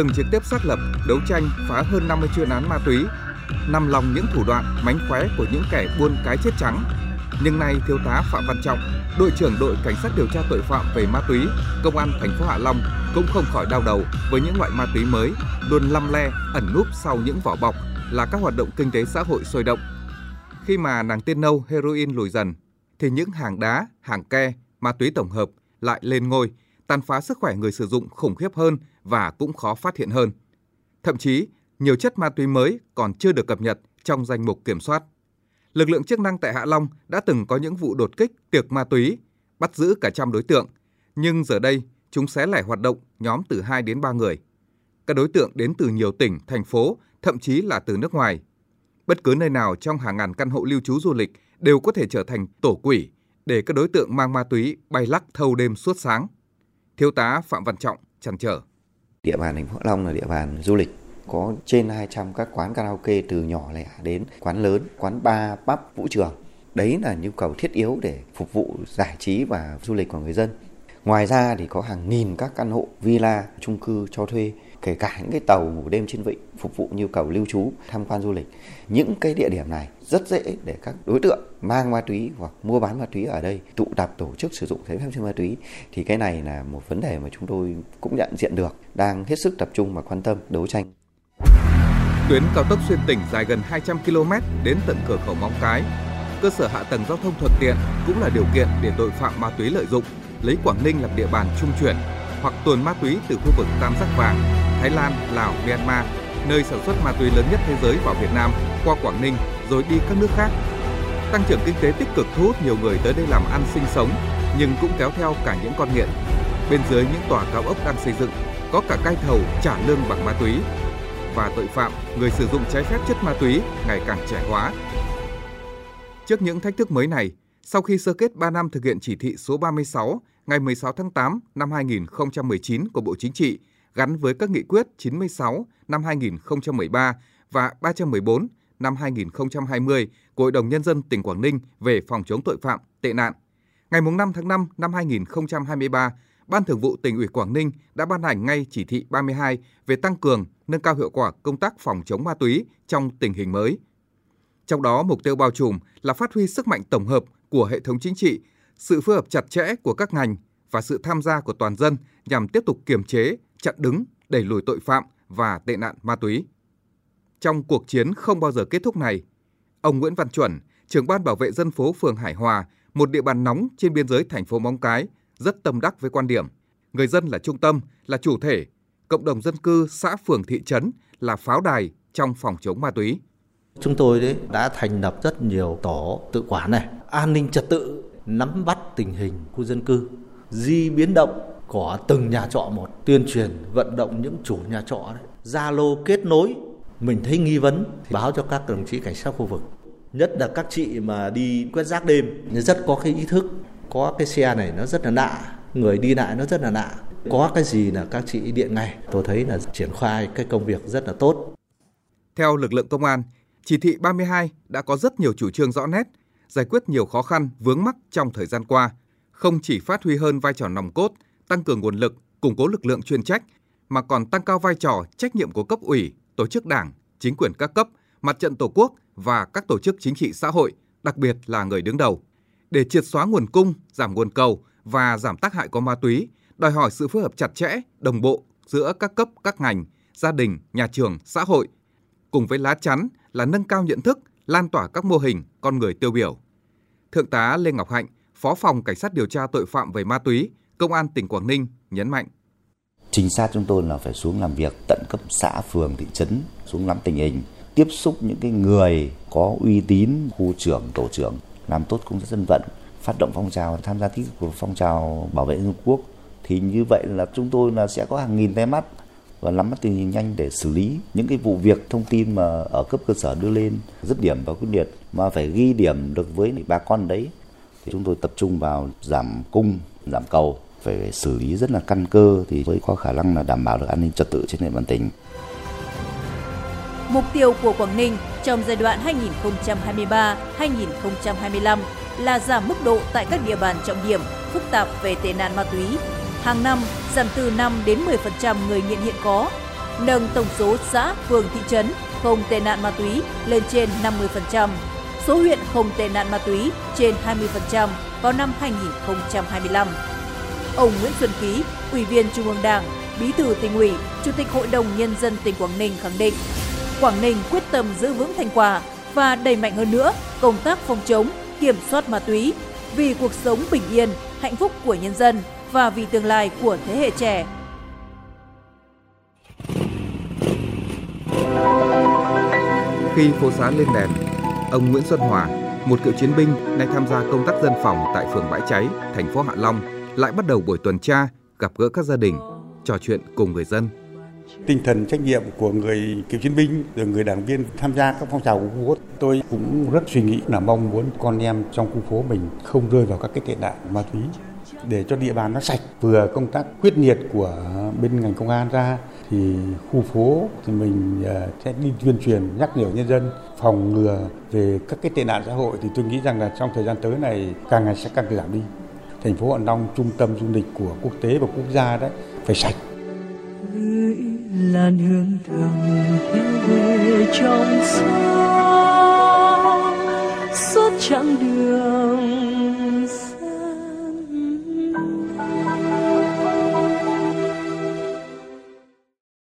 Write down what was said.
từng trực tiếp xác lập, đấu tranh phá hơn 50 chuyên án ma túy, nằm lòng những thủ đoạn mánh khóe của những kẻ buôn cái chết trắng. Nhưng nay thiếu tá Phạm Văn Trọng, đội trưởng đội cảnh sát điều tra tội phạm về ma túy, công an thành phố Hạ Long cũng không khỏi đau đầu với những loại ma túy mới luôn lăm le ẩn núp sau những vỏ bọc là các hoạt động kinh tế xã hội sôi động. Khi mà nàng tiên nâu heroin lùi dần thì những hàng đá, hàng ke, ma túy tổng hợp lại lên ngôi, tàn phá sức khỏe người sử dụng khủng khiếp hơn và cũng khó phát hiện hơn. Thậm chí, nhiều chất ma túy mới còn chưa được cập nhật trong danh mục kiểm soát. Lực lượng chức năng tại Hạ Long đã từng có những vụ đột kích tiệc ma túy, bắt giữ cả trăm đối tượng, nhưng giờ đây chúng xé lẻ hoạt động nhóm từ 2 đến 3 người. Các đối tượng đến từ nhiều tỉnh, thành phố, thậm chí là từ nước ngoài. Bất cứ nơi nào trong hàng ngàn căn hộ lưu trú du lịch đều có thể trở thành tổ quỷ để các đối tượng mang ma túy bay lắc thâu đêm suốt sáng. Thiếu tá Phạm Văn Trọng chăn trở. Địa bàn thành phố Hạ Long là địa bàn du lịch có trên 200 các quán karaoke từ nhỏ lẻ đến quán lớn, quán bar, pub, vũ trường. Đấy là nhu cầu thiết yếu để phục vụ giải trí và du lịch của người dân. Ngoài ra thì có hàng nghìn các căn hộ, villa, chung cư cho thuê, kể cả những cái tàu ngủ đêm trên vịnh phục vụ nhu cầu lưu trú, tham quan du lịch. Những cái địa điểm này rất dễ để các đối tượng mang ma túy hoặc mua bán ma túy ở đây tụ tập tổ chức sử dụng trái phép chất ma túy thì cái này là một vấn đề mà chúng tôi cũng nhận diện được, đang hết sức tập trung và quan tâm đấu tranh. Tuyến cao tốc xuyên tỉnh dài gần 200 km đến tận cửa khẩu Móng Cái. Cơ sở hạ tầng giao thông thuận tiện cũng là điều kiện để tội phạm ma túy lợi dụng, lấy Quảng Ninh làm địa bàn trung chuyển hoặc tuồn ma túy từ khu vực Tam Giác Vàng, Thái Lan, Lào, Myanmar, nơi sản xuất ma túy lớn nhất thế giới vào Việt Nam qua Quảng Ninh rồi đi các nước khác. Tăng trưởng kinh tế tích cực thu hút nhiều người tới đây làm ăn sinh sống, nhưng cũng kéo theo cả những con nghiện. Bên dưới những tòa cao ốc đang xây dựng, có cả cai thầu trả lương bằng ma túy, và tội phạm, người sử dụng trái phép chất ma túy ngày càng trẻ hóa. Trước những thách thức mới này, sau khi sơ kết 3 năm thực hiện chỉ thị số 36 ngày 16 tháng 8 năm 2019 của Bộ Chính trị gắn với các nghị quyết 96 năm 2013 và 314 năm 2020 của Hội đồng Nhân dân tỉnh Quảng Ninh về phòng chống tội phạm, tệ nạn. Ngày 5 tháng 5 năm 2023, Ban Thường vụ tỉnh ủy Quảng Ninh đã ban hành ngay chỉ thị 32 về tăng cường, nâng cao hiệu quả công tác phòng chống ma túy trong tình hình mới. Trong đó, mục tiêu bao trùm là phát huy sức mạnh tổng hợp của hệ thống chính trị, sự phối hợp chặt chẽ của các ngành và sự tham gia của toàn dân nhằm tiếp tục kiềm chế, chặn đứng, đẩy lùi tội phạm và tệ nạn ma túy. Trong cuộc chiến không bao giờ kết thúc này, ông Nguyễn Văn Chuẩn, trưởng ban bảo vệ dân phố phường Hải Hòa, một địa bàn nóng trên biên giới thành phố Móng Cái, rất tâm đắc với quan điểm người dân là trung tâm, là chủ thể, cộng đồng dân cư, xã phường thị trấn là pháo đài trong phòng chống ma túy. Chúng tôi đấy đã thành lập rất nhiều tổ tự quản này, an ninh trật tự, nắm bắt tình hình khu dân cư, di biến động của từng nhà trọ một, tuyên truyền vận động những chủ nhà trọ đấy, Zalo kết nối, mình thấy nghi vấn báo cho các đồng chí cảnh sát khu vực. Nhất là các chị mà đi quét rác đêm, rất có cái ý thức có cái xe này nó rất là lạ người đi lại nó rất là lạ. Có cái gì là các chị điện ngay tôi thấy là triển khai cái công việc rất là tốt. Theo lực lượng công an chỉ thị 32 đã có rất nhiều chủ trương rõ nét giải quyết nhiều khó khăn vướng mắc trong thời gian qua. Không chỉ phát huy hơn vai trò nòng cốt tăng cường nguồn lực củng cố lực lượng chuyên trách mà còn tăng cao vai trò trách nhiệm của cấp ủy tổ chức đảng chính quyền các cấp mặt trận tổ quốc và các tổ chức chính trị xã hội đặc biệt là người đứng đầu để triệt xóa nguồn cung, giảm nguồn cầu và giảm tác hại của ma túy, đòi hỏi sự phối hợp chặt chẽ, đồng bộ giữa các cấp, các ngành, gia đình, nhà trường, xã hội, cùng với lá chắn là nâng cao nhận thức, lan tỏa các mô hình con người tiêu biểu. Thượng tá Lê Ngọc Hạnh, Phó phòng Cảnh sát điều tra tội phạm về ma túy, Công an tỉnh Quảng Ninh nhấn mạnh. Trinh sát chúng tôi là phải xuống làm việc tận cấp xã, phường, thị trấn, xuống nắm tình hình, tiếp xúc những cái người có uy tín, khu trưởng, tổ trưởng làm tốt công tác dân vận, phát động phong trào tham gia tích cực của phong trào bảo vệ Liên Quốc. Thì như vậy là chúng tôi là sẽ có hàng nghìn tay mắt và nắm bắt tình hình nhanh để xử lý những cái vụ việc thông tin mà ở cấp cơ sở đưa lên dứt điểm và quyết liệt. Mà phải ghi điểm được với bà con đấy. Thì chúng tôi tập trung vào giảm cung giảm cầu phải xử lý rất là căn cơ thì mới có khả năng là đảm bảo được an ninh trật tự trên địa bàn tỉnh. Mục tiêu của Quảng Ninh trong giai đoạn 2023-2025 là giảm mức độ tại các địa bàn trọng điểm phức tạp về tệ nạn ma túy. Hàng năm giảm từ 5 đến 10% người nghiện hiện có. nâng tổng số xã, phường, thị trấn không tệ nạn ma túy lên trên 50%, số huyện không tệ nạn ma túy trên 20% vào năm 2025. Ông Nguyễn Xuân Ký, Ủy viên Trung ương Đảng, Bí thư tỉnh ủy, Chủ tịch Hội đồng Nhân dân tỉnh Quảng Ninh khẳng định, Quảng Ninh quyết tâm giữ vững thành quả và đẩy mạnh hơn nữa công tác phòng chống, kiểm soát ma túy vì cuộc sống bình yên, hạnh phúc của nhân dân và vì tương lai của thế hệ trẻ. Khi phố xá lên đèn, ông Nguyễn Xuân Hòa, một cựu chiến binh nay tham gia công tác dân phòng tại phường Bãi Cháy, thành phố Hạ Long, lại bắt đầu buổi tuần tra, gặp gỡ các gia đình, trò chuyện cùng người dân. Tinh thần trách nhiệm của người cựu chiến binh, rồi người đảng viên tham gia các phong trào của khu phố, tôi cũng rất suy nghĩ là mong muốn con em trong khu phố mình không rơi vào các cái tệ nạn ma túy để cho địa bàn nó sạch. Vừa công tác quyết liệt của bên ngành công an ra thì khu phố thì mình à, sẽ đi tuyên truyền nhắc nhở nhân dân phòng ngừa về các cái tệ nạn xã hội. Thì tôi nghĩ rằng là trong thời gian tới này càng ngày sẽ càng giảm đi thành phố Hạ Long, trung tâm du lịch của quốc tế và quốc gia đấy, phải sạch. Gửi làn hương thầm về trong gió suốt chặng đường